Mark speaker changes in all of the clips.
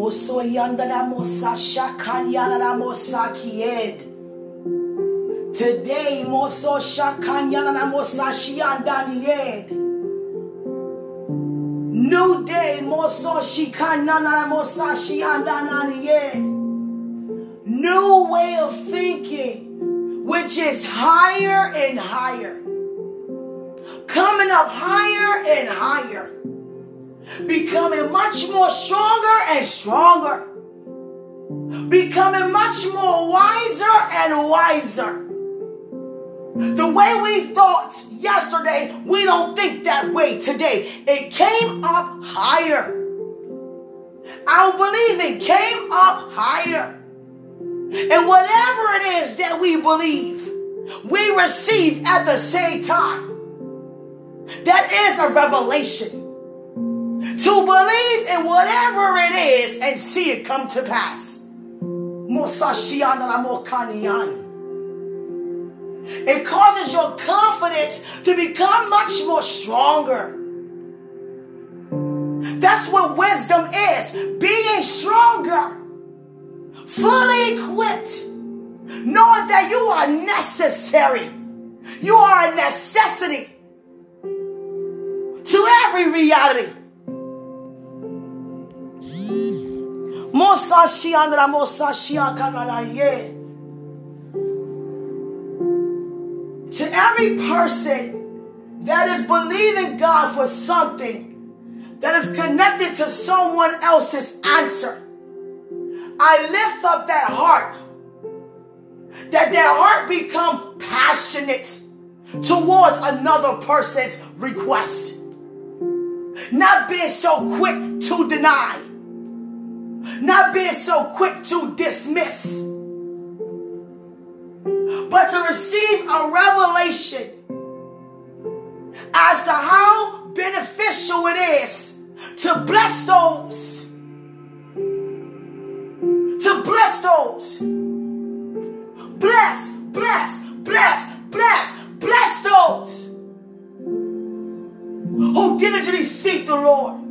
Speaker 1: Moso yandara mosa shakanyana mosa kied. Today, moso shakanyana mosa shiandanied. New day, moso shikanana mosa shiandananied. New way of thinking, which is higher and higher. Coming up higher and higher becoming much more stronger and stronger, becoming much more wiser and wiser. The way we thought yesterday, we don't think that way today. It came up higher. I believe it came up higher. And whatever it is that we believe, we receive at the same time. That is a revelation to believe in whatever it is and see it come to pass. It causes your confidence to become much more stronger. That's what wisdom is being stronger, fully equipped, knowing that you are necessary. You are a necessity to every reality. To every person that is believing God for something that is connected to someone else's answer, I lift up that heart. That their heart become passionate towards another person's request. Not being so quick to deny not being so quick to dismiss, but to receive a revelation as to how beneficial it is to bless those, to bless those, bless, bless, bless, bless, bless those who diligently seek the Lord.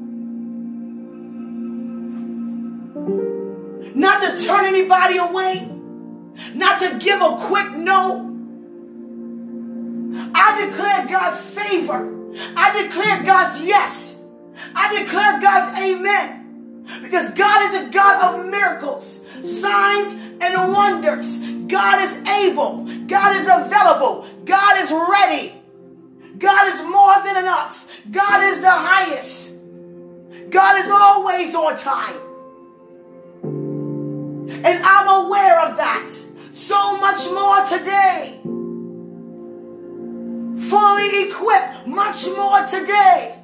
Speaker 1: Not to turn anybody away, not to give a quick no. I declare God's favor. I declare God's yes. I declare God's amen. Because God is a God of miracles, signs, and wonders. God is able. God is available. God is ready. God is more than enough. God is the highest. God is always on time. And I'm aware of that. So much more today. Fully equipped, much more today.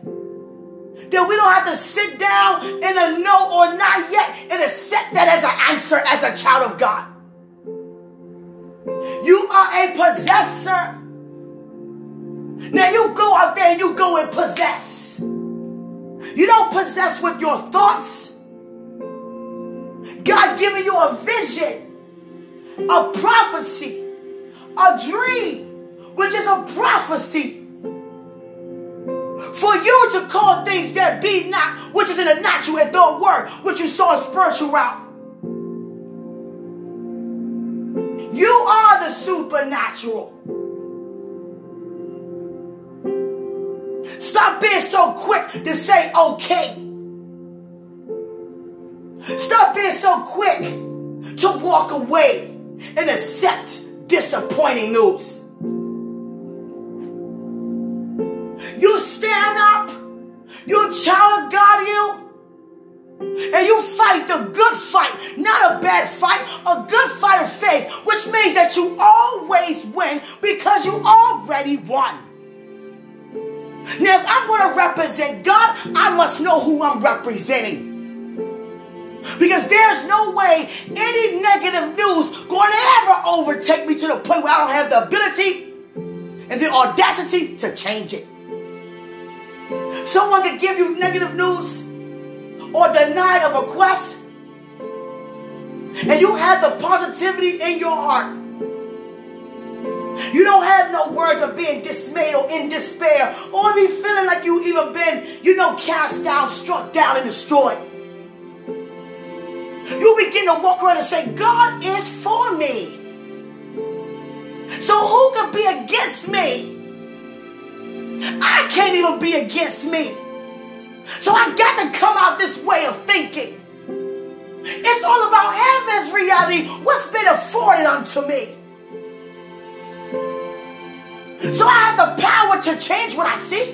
Speaker 1: That we don't have to sit down in a no or not yet and accept that as an answer as a child of God. You are a possessor. Now you go out there and you go and possess. You don't possess with your thoughts. God giving you a vision, a prophecy, a dream, which is a prophecy. For you to call things that be not, which is in the natural and the word, which you saw a spiritual route. You are the supernatural. Stop being so quick to say okay. Stop being so quick to walk away and accept disappointing news. You stand up, you child of God, you. And you fight the good fight, not a bad fight, a good fight of faith, which means that you always win because you already won. Now, if I'm going to represent God, I must know who I'm representing. Because there's no way any negative news going to ever overtake me to the point where I don't have the ability and the audacity to change it. Someone could give you negative news or deny a request, and you have the positivity in your heart. You don't have no words of being dismayed or in despair or be feeling like you even been, you know, cast down, struck down, and destroyed. You begin to walk around and say, God is for me. So who could be against me? I can't even be against me. So I got to come out this way of thinking. It's all about heaven's reality, what's been afforded unto me. So I have the power to change what I see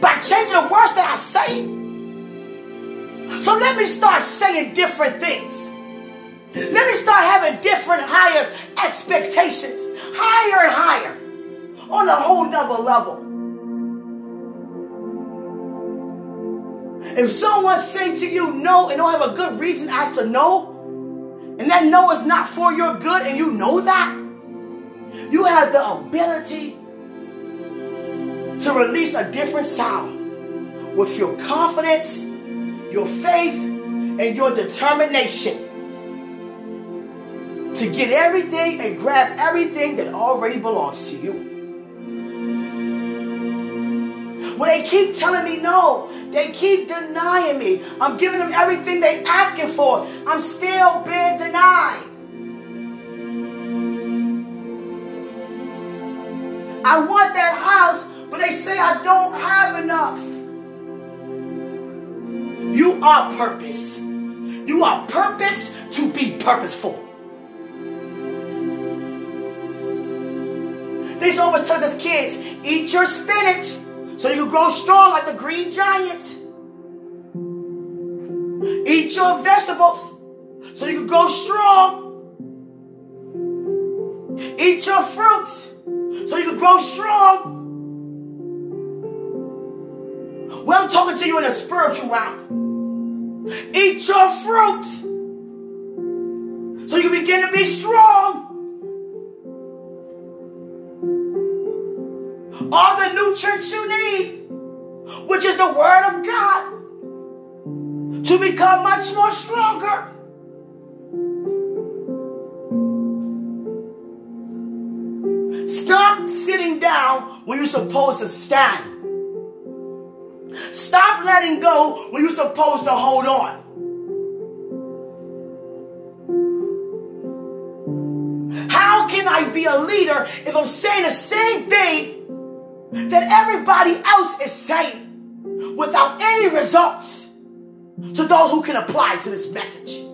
Speaker 1: by changing the words that I say. So let me start saying different things. Let me start having different higher expectations, higher and higher, on a whole nother level. If someone say to you no and don't have a good reason as to no, and that no is not for your good, and you know that, you have the ability to release a different sound with your confidence, your faith, and your determination to get everything and grab everything that already belongs to you. When they keep telling me no, they keep denying me. I'm giving them everything they asking for. I'm still being denied. I want that house, but they say I don't have enough. You are purpose. You are purpose to be purposeful. These always tells us kids, eat your spinach so you can grow strong like the green giant. Eat your vegetables so you can grow strong. Eat your fruits so you can grow strong. Well, I'm talking to you in a spiritual realm. Eat your fruit so you begin to be strong. All the nutrients you need, which is the Word of God, to become much more stronger. Stop sitting down when you're supposed to stand. Stop letting go when you're supposed to hold on. How can I be a leader if I'm saying the same thing that everybody else is saying without any results to those who can apply to this message?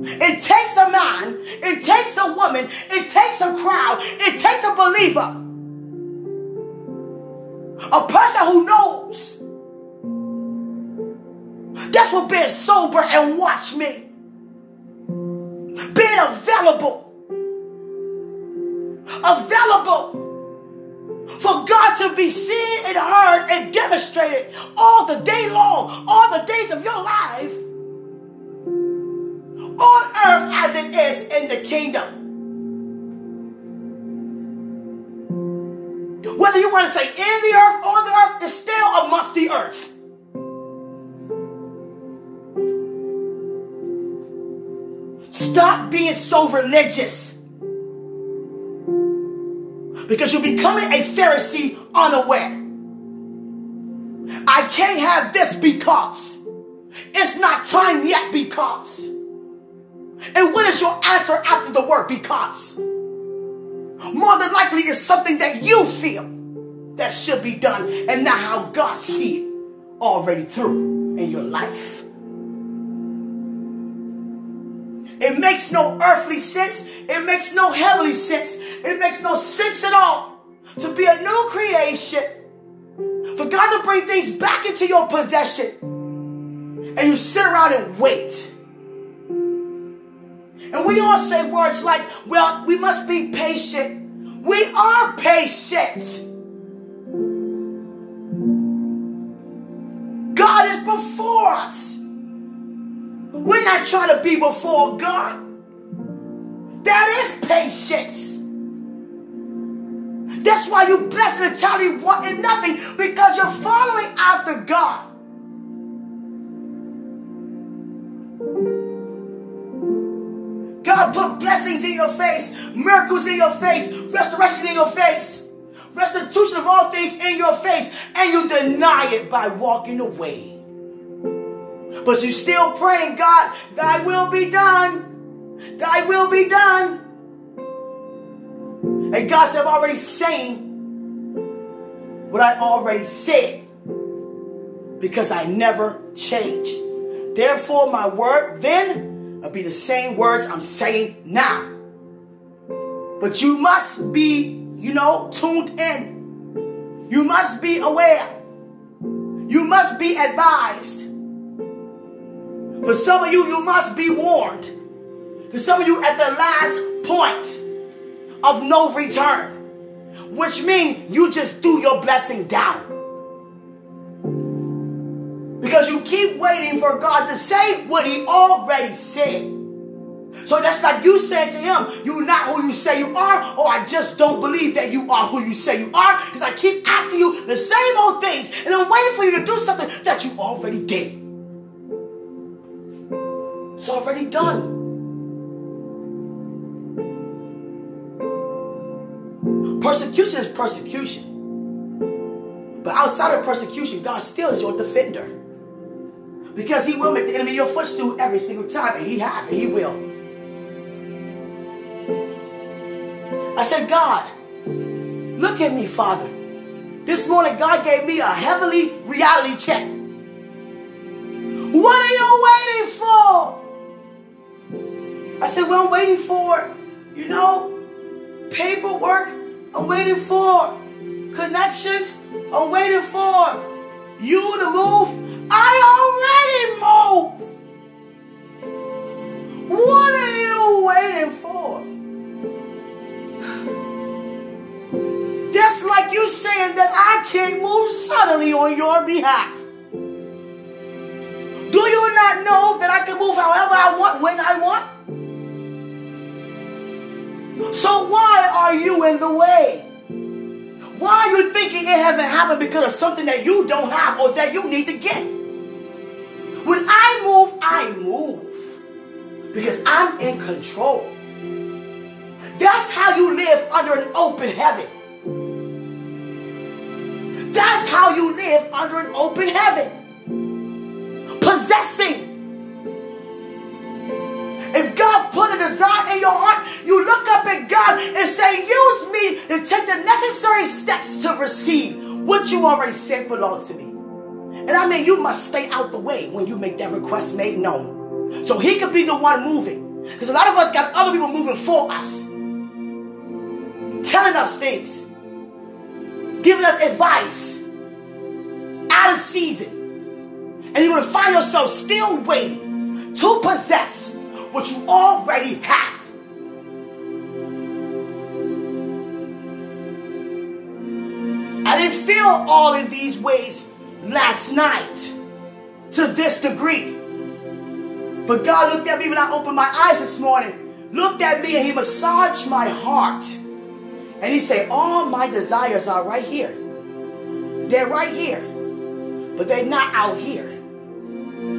Speaker 1: It takes a man, it takes a woman, it takes a crowd, it takes a believer. A person who knows. That's what being sober and watch me. Being available. Available for God to be seen and heard and demonstrated all the day long, all the days of your life on earth as it is in the kingdom. Want to say in the earth, on the earth, is still amongst the earth. Stop being so religious. Because you're becoming a Pharisee unaware. I can't have this because. It's not time yet because. And what is your answer after the word because? More than likely, it's something that you feel that should be done and not how God see it already through in your life. It makes no earthly sense. It makes no heavenly sense. It makes no sense at all to be a new creation. For God to bring things back into your possession. And you sit around and wait. And we all say words like, well, we must be patient. We are patient. Before us. We're not trying to be before God. That is patience. That's why you blessed and entirely wanting nothing because you're following after God. God put blessings in your face, miracles in your face, restoration in your face, restitution of all things in your face, and you deny it by walking away. But you still praying, God, thy will be done. Thy will be done. And God said, I'm already saying what I already said because I never change. Therefore, my word then will be the same words I'm saying now. But you must be, you know, tuned in. You must be aware. You must be advised. For some of you, you must be warned. For some of you, at the last point of no return, which means you just threw your blessing down. Because you keep waiting for God to say what He already said. So that's like you saying to him, You're not who you say you are, or I just don't believe that you are who you say you are, because I keep asking you the same old things, and I'm waiting for you to do something that you already did. It's already done. Persecution is persecution. But outside of persecution, God still is your defender. Because he will make the enemy your footstool every single time, and he has, and he will. I said, God, look at me, Father. This morning, God gave me a heavenly reality check. What are you waiting for? I said, Well, I'm waiting for, you know, paperwork. I'm waiting for connections. I'm waiting for you to move. I already moved. What are you waiting for? Just like you saying that I can't move suddenly on your behalf. Do you not know that I can move however I want, when I want? So why are you in the way? Why are you thinking it hasn't happened because of something that you don't have or that you need to get? When I move, I move because I'm in control. That's how you live under an open heaven. That's how you live under an open heaven. Possessing. Take the necessary steps to receive what you already said belongs to me. And I mean, you must stay out the way when you make that request made known. So He could be the one moving. Because a lot of us got other people moving for us, telling us things, giving us advice out of season. And you're going to find yourself still waiting to possess what you already have. All in these ways last night to this degree. But God looked at me when I opened my eyes this morning, looked at me and He massaged my heart. And He said, All my desires are right here. They're right here. But they're not out here.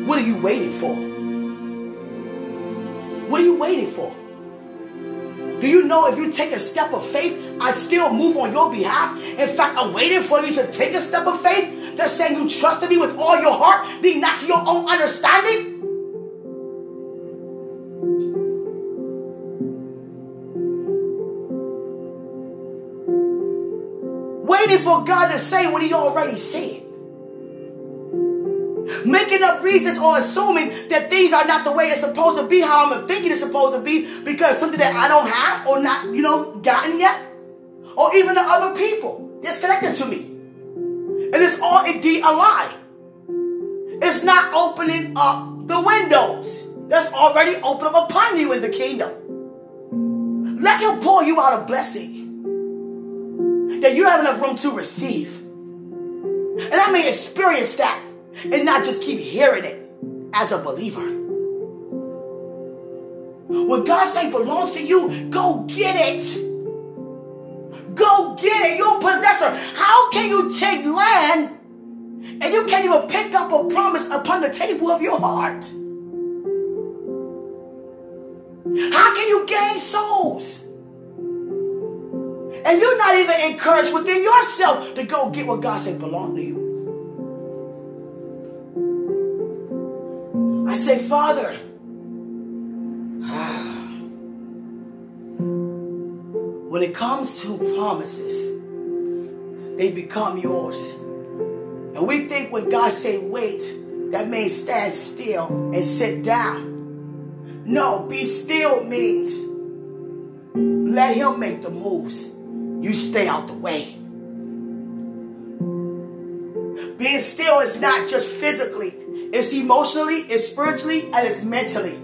Speaker 1: What are you waiting for? What are you waiting for? Do you know if you take a step of faith, I still move on your behalf? In fact, I'm waiting for you to take a step of faith. They're saying you trusted me with all your heart, lean not to your own understanding. Waiting for God to say what He already said making up reasons or assuming that things are not the way it's supposed to be, how I'm thinking it's supposed to be, because something that I don't have or not, you know, gotten yet, or even the other people that's connected to me. And it's all indeed a lie. It's not opening up the windows that's already open up upon you in the kingdom. Let him pour you out a blessing that you have enough room to receive. And I may experience that and not just keep hearing it as a believer. What God say belongs to you, go get it. Go get it. You're a possessor. How can you take land and you can't even pick up a promise upon the table of your heart? How can you gain souls? And you're not even encouraged within yourself to go get what God said belong to you. Say, Father, when it comes to promises, they become yours. And we think when God say wait, that means stand still and sit down. No, be still means let him make the moves. You stay out the way. Being still is not just physically, it's emotionally, it's spiritually, and it's mentally.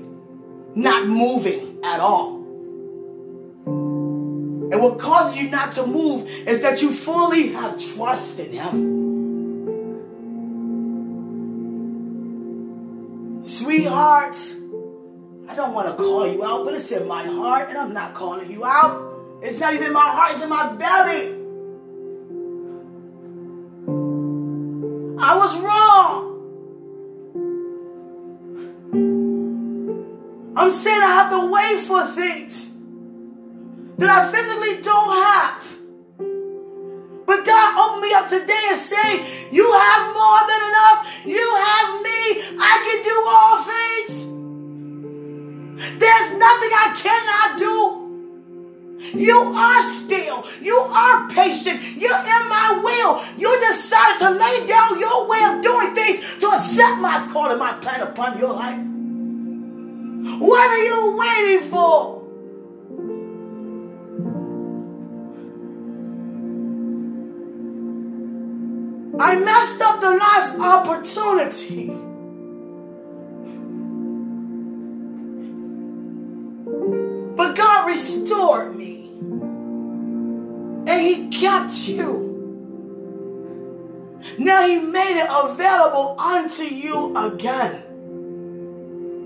Speaker 1: Not moving at all. And what causes you not to move is that you fully have trust in Him. Sweetheart, I don't want to call you out, but it's in my heart, and I'm not calling you out. It's not even my heart, it's in my belly. I'm saying I have to wait for things that I physically don't have. But God opened me up today and say, You have more than enough. You have me. I can do all things. There's nothing I cannot do. You are still. You are patient. You're in my will. You decided to lay down your way of doing things to accept my call and my plan upon your life. What are you waiting for? I messed up the last opportunity. But God restored me. And He kept you. Now He made it available unto you again.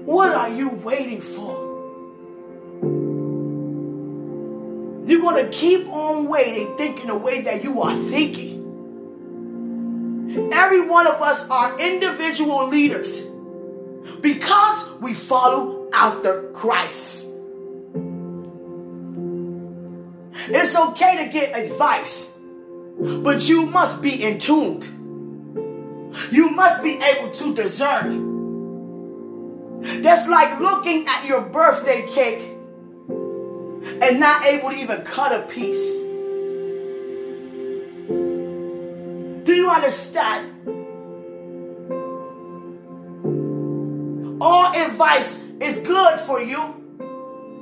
Speaker 1: What are you waiting for? You're going to keep on waiting, thinking the way that you are thinking. Every one of us are individual leaders because we follow after Christ. It's okay to get advice, but you must be in tuned. You must be able to discern. That's like looking at your birthday cake and not able to even cut a piece. Do you understand? All advice is good for you,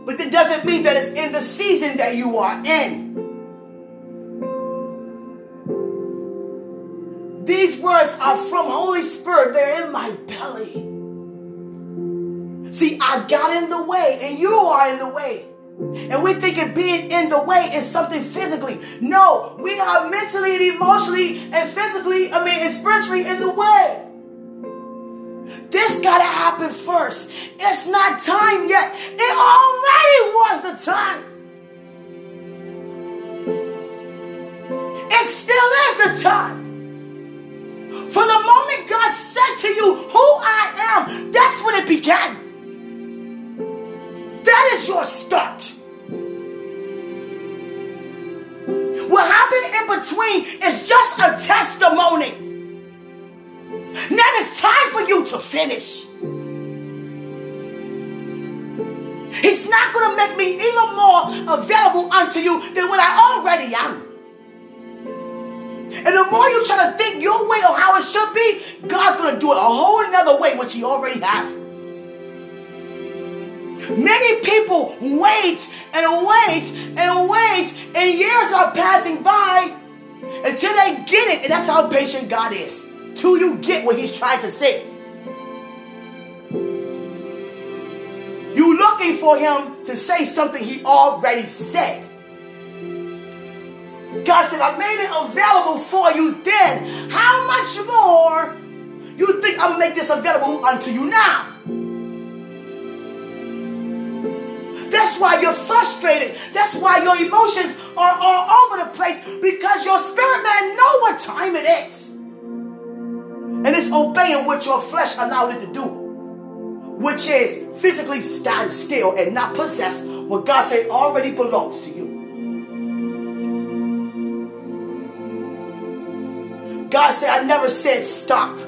Speaker 1: but it doesn't mean that it's in the season that you are in. These words are from Holy Spirit, they're in my belly. I got in the way, and you are in the way. And we think it being in the way is something physically. No, we are mentally and emotionally and physically, I mean, and spiritually in the way. This got to happen first. It's not time yet. It already was the time. It still is the time. From the moment God said to you who I am, that's when it began. Is your start. What happened in between is just a testimony. Now it's time for you to finish. He's not going to make me even more available unto you than what I already am. And the more you try to think your way of how it should be, God's going to do it a whole another way, which He already has. Many people wait and wait and wait, and years are passing by until they get it. And that's how patient God is. Till you get what He's trying to say. You looking for Him to say something He already said. God said, I made it available for you then. How much more you think I'm to make this available unto you now? That's why you're frustrated. That's why your emotions are all over the place because your spirit man know what time it is. And it's obeying what your flesh allowed it to do, which is physically stand still and not possess what God said already belongs to you. God said, I never said stop.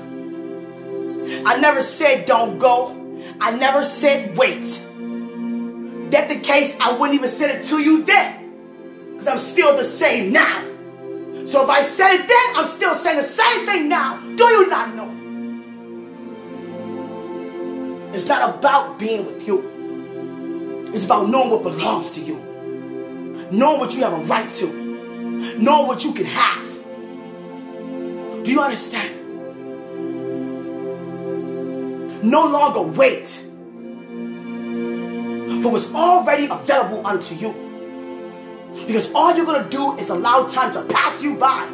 Speaker 1: I never said don't go. I never said wait. That the case, I wouldn't even send it to you then. Because I'm still the same now. So if I said it then, I'm still saying the same thing now. Do you not know? It's not about being with you. It's about knowing what belongs to you. Knowing what you have a right to. Knowing what you can have. Do you understand? No longer wait for what's already available unto you. Because all you're going to do is allow time to pass you by.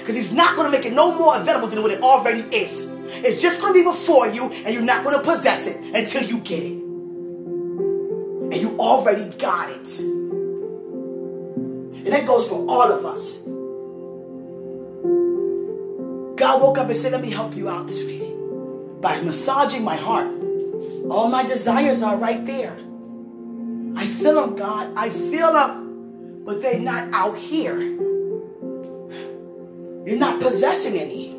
Speaker 1: Because he's not going to make it no more available than what it already is. It's just going to be before you, and you're not going to possess it until you get it. And you already got it. And that goes for all of us. God woke up and said, Let me help you out, sweetie. By massaging my heart. All my desires are right there. I feel them, God. I feel them, but they're not out here. You're not possessing any.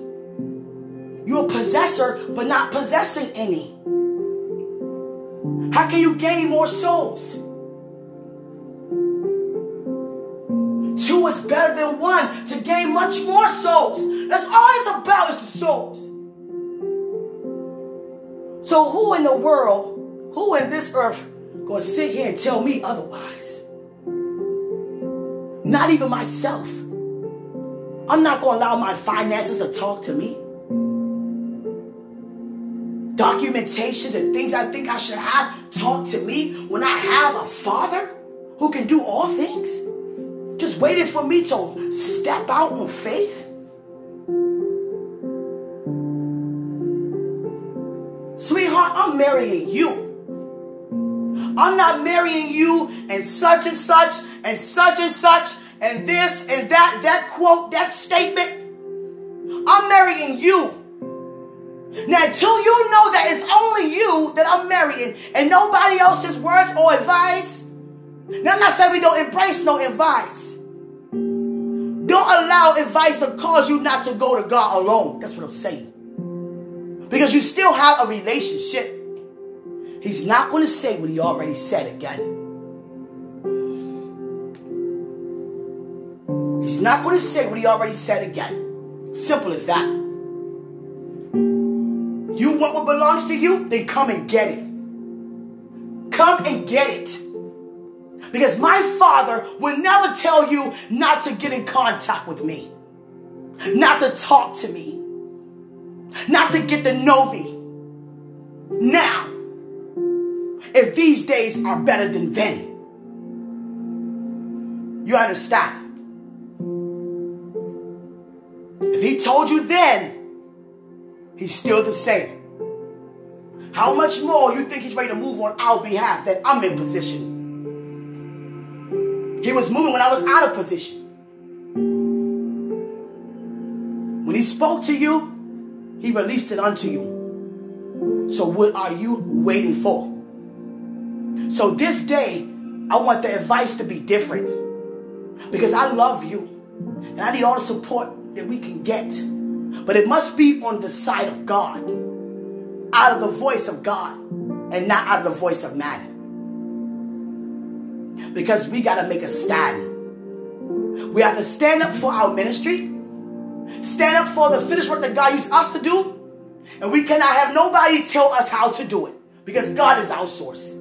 Speaker 1: You're a possessor, but not possessing any. How can you gain more souls? Two is better than one to gain much more souls. That's all it's about is the souls. So who in the world, who in this earth going to sit here and tell me otherwise? Not even myself. I'm not going to allow my finances to talk to me. Documentations and things I think I should have talk to me when I have a father who can do all things. Just waiting for me to step out on faith. Sweetheart, I'm marrying you. I'm not marrying you and such and such and such and such and this and that, that quote, that statement. I'm marrying you. Now, until you know that it's only you that I'm marrying and nobody else's words or advice, now I'm not saying we don't embrace no advice. Don't allow advice to cause you not to go to God alone. That's what I'm saying. Because you still have a relationship. He's not going to say what he already said again. He's not going to say what he already said again. Simple as that. You want what belongs to you? Then come and get it. Come and get it. Because my father will never tell you not to get in contact with me, not to talk to me, not to get to know me. Now, days are better than then, you understand? If he told you then, he's still the same. How much more you think he's ready to move on our behalf that I'm in position? He was moving when I was out of position. When he spoke to you, he released it unto you. So what are you waiting for? So this day, I want the advice to be different. Because I love you. And I need all the support that we can get. But it must be on the side of God. Out of the voice of God. And not out of the voice of man. Because we got to make a stand. We have to stand up for our ministry. Stand up for the finished work that God used us to do. And we cannot have nobody tell us how to do it. Because God is our source.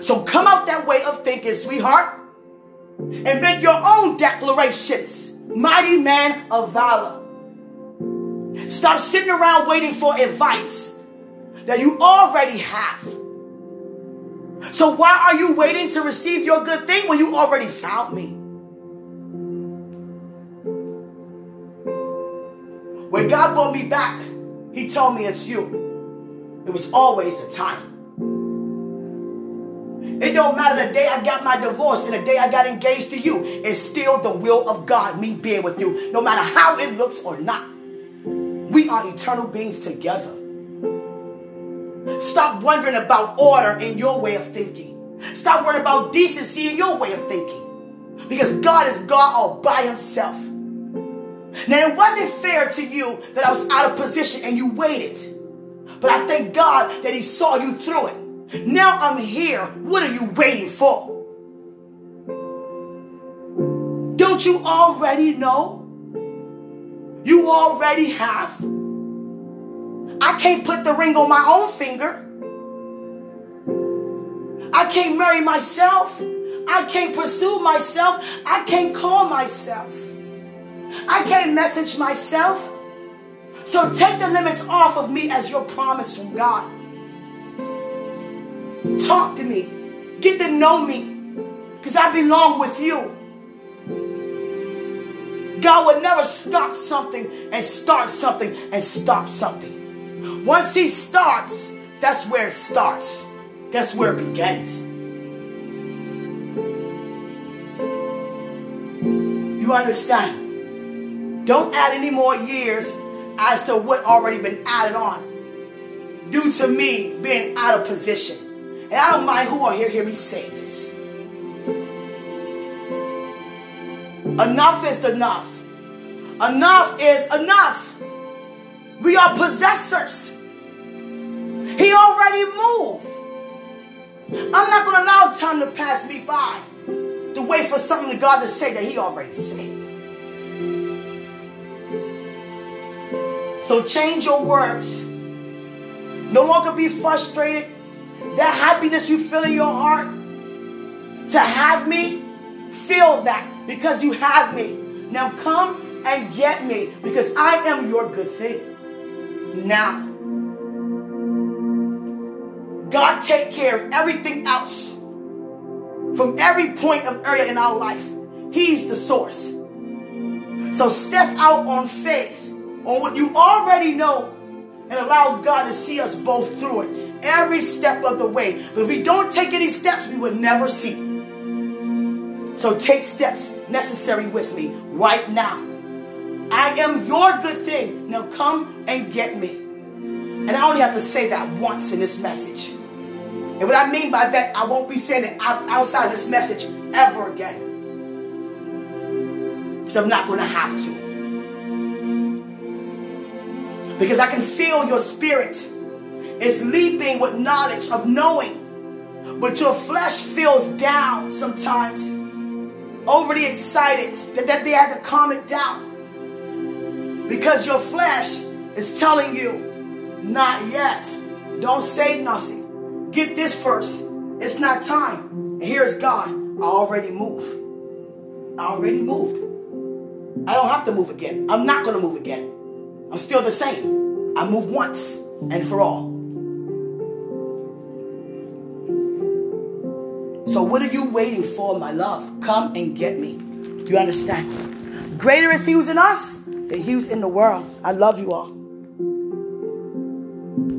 Speaker 1: So come out that way of thinking, sweetheart. And make your own declarations. Mighty man of valor. Stop sitting around waiting for advice that you already have. So why are you waiting to receive your good thing when you already found me? When God brought me back, He told me it's you. It was always the time. It don't matter the day I got my divorce and the day I got engaged to you. It's still the will of God, me being with you, no matter how it looks or not. We are eternal beings together. Stop wondering about order in your way of thinking. Stop worrying about decency in your way of thinking. Because God is God all by himself. Now, it wasn't fair to you that I was out of position and you waited. But I thank God that He saw you through it. Now I'm here. What are you waiting for? Don't you already know? You already have. I can't put the ring on my own finger. I can't marry myself. I can't pursue myself. I can't call myself. I can't message myself. So take the limits off of me as your promise from God. Talk to me. Get to know me. Because I belong with you. God would never stop something and start something and stop something. Once He starts, that's where it starts. That's where it begins. You understand? Don't add any more years as to what already been added on due to me being out of position. And I don't mind who will hear, hear me say this. Enough is enough. Enough is enough. We are possessors. He already moved. I'm not going to allow time to pass me by to wait for something to God to say that He already said. So change your words. No longer be frustrated. That happiness you feel in your heart to have me, feel that because you have me. Now come and get me because I am your good thing. Now, God take care of everything else from every point of area in our life. He's the source. So step out on faith on what you already know and allow God to see us both through it every step of the way. But if we don't take any steps, we will never see. So take steps necessary with me right now. I am your good thing. Now come and get me. And I only have to say that once in this message. And what I mean by that, I won't be saying it outside of this message ever again. Because I'm not going to have to. Because I can feel your spirit is leaping with knowledge of knowing. But your flesh feels down sometimes, overly excited that, that they had to calm it down. Because your flesh is telling you, not yet. Don't say nothing. Get this first. It's not time. And here's God. I already moved. I already moved. I don't have to move again. I'm not going to move again. I'm still the same. I moved once and for all. So, what are you waiting for, my love? Come and get me. You understand? Greater is He who's in us than He who's in the world. I love you all.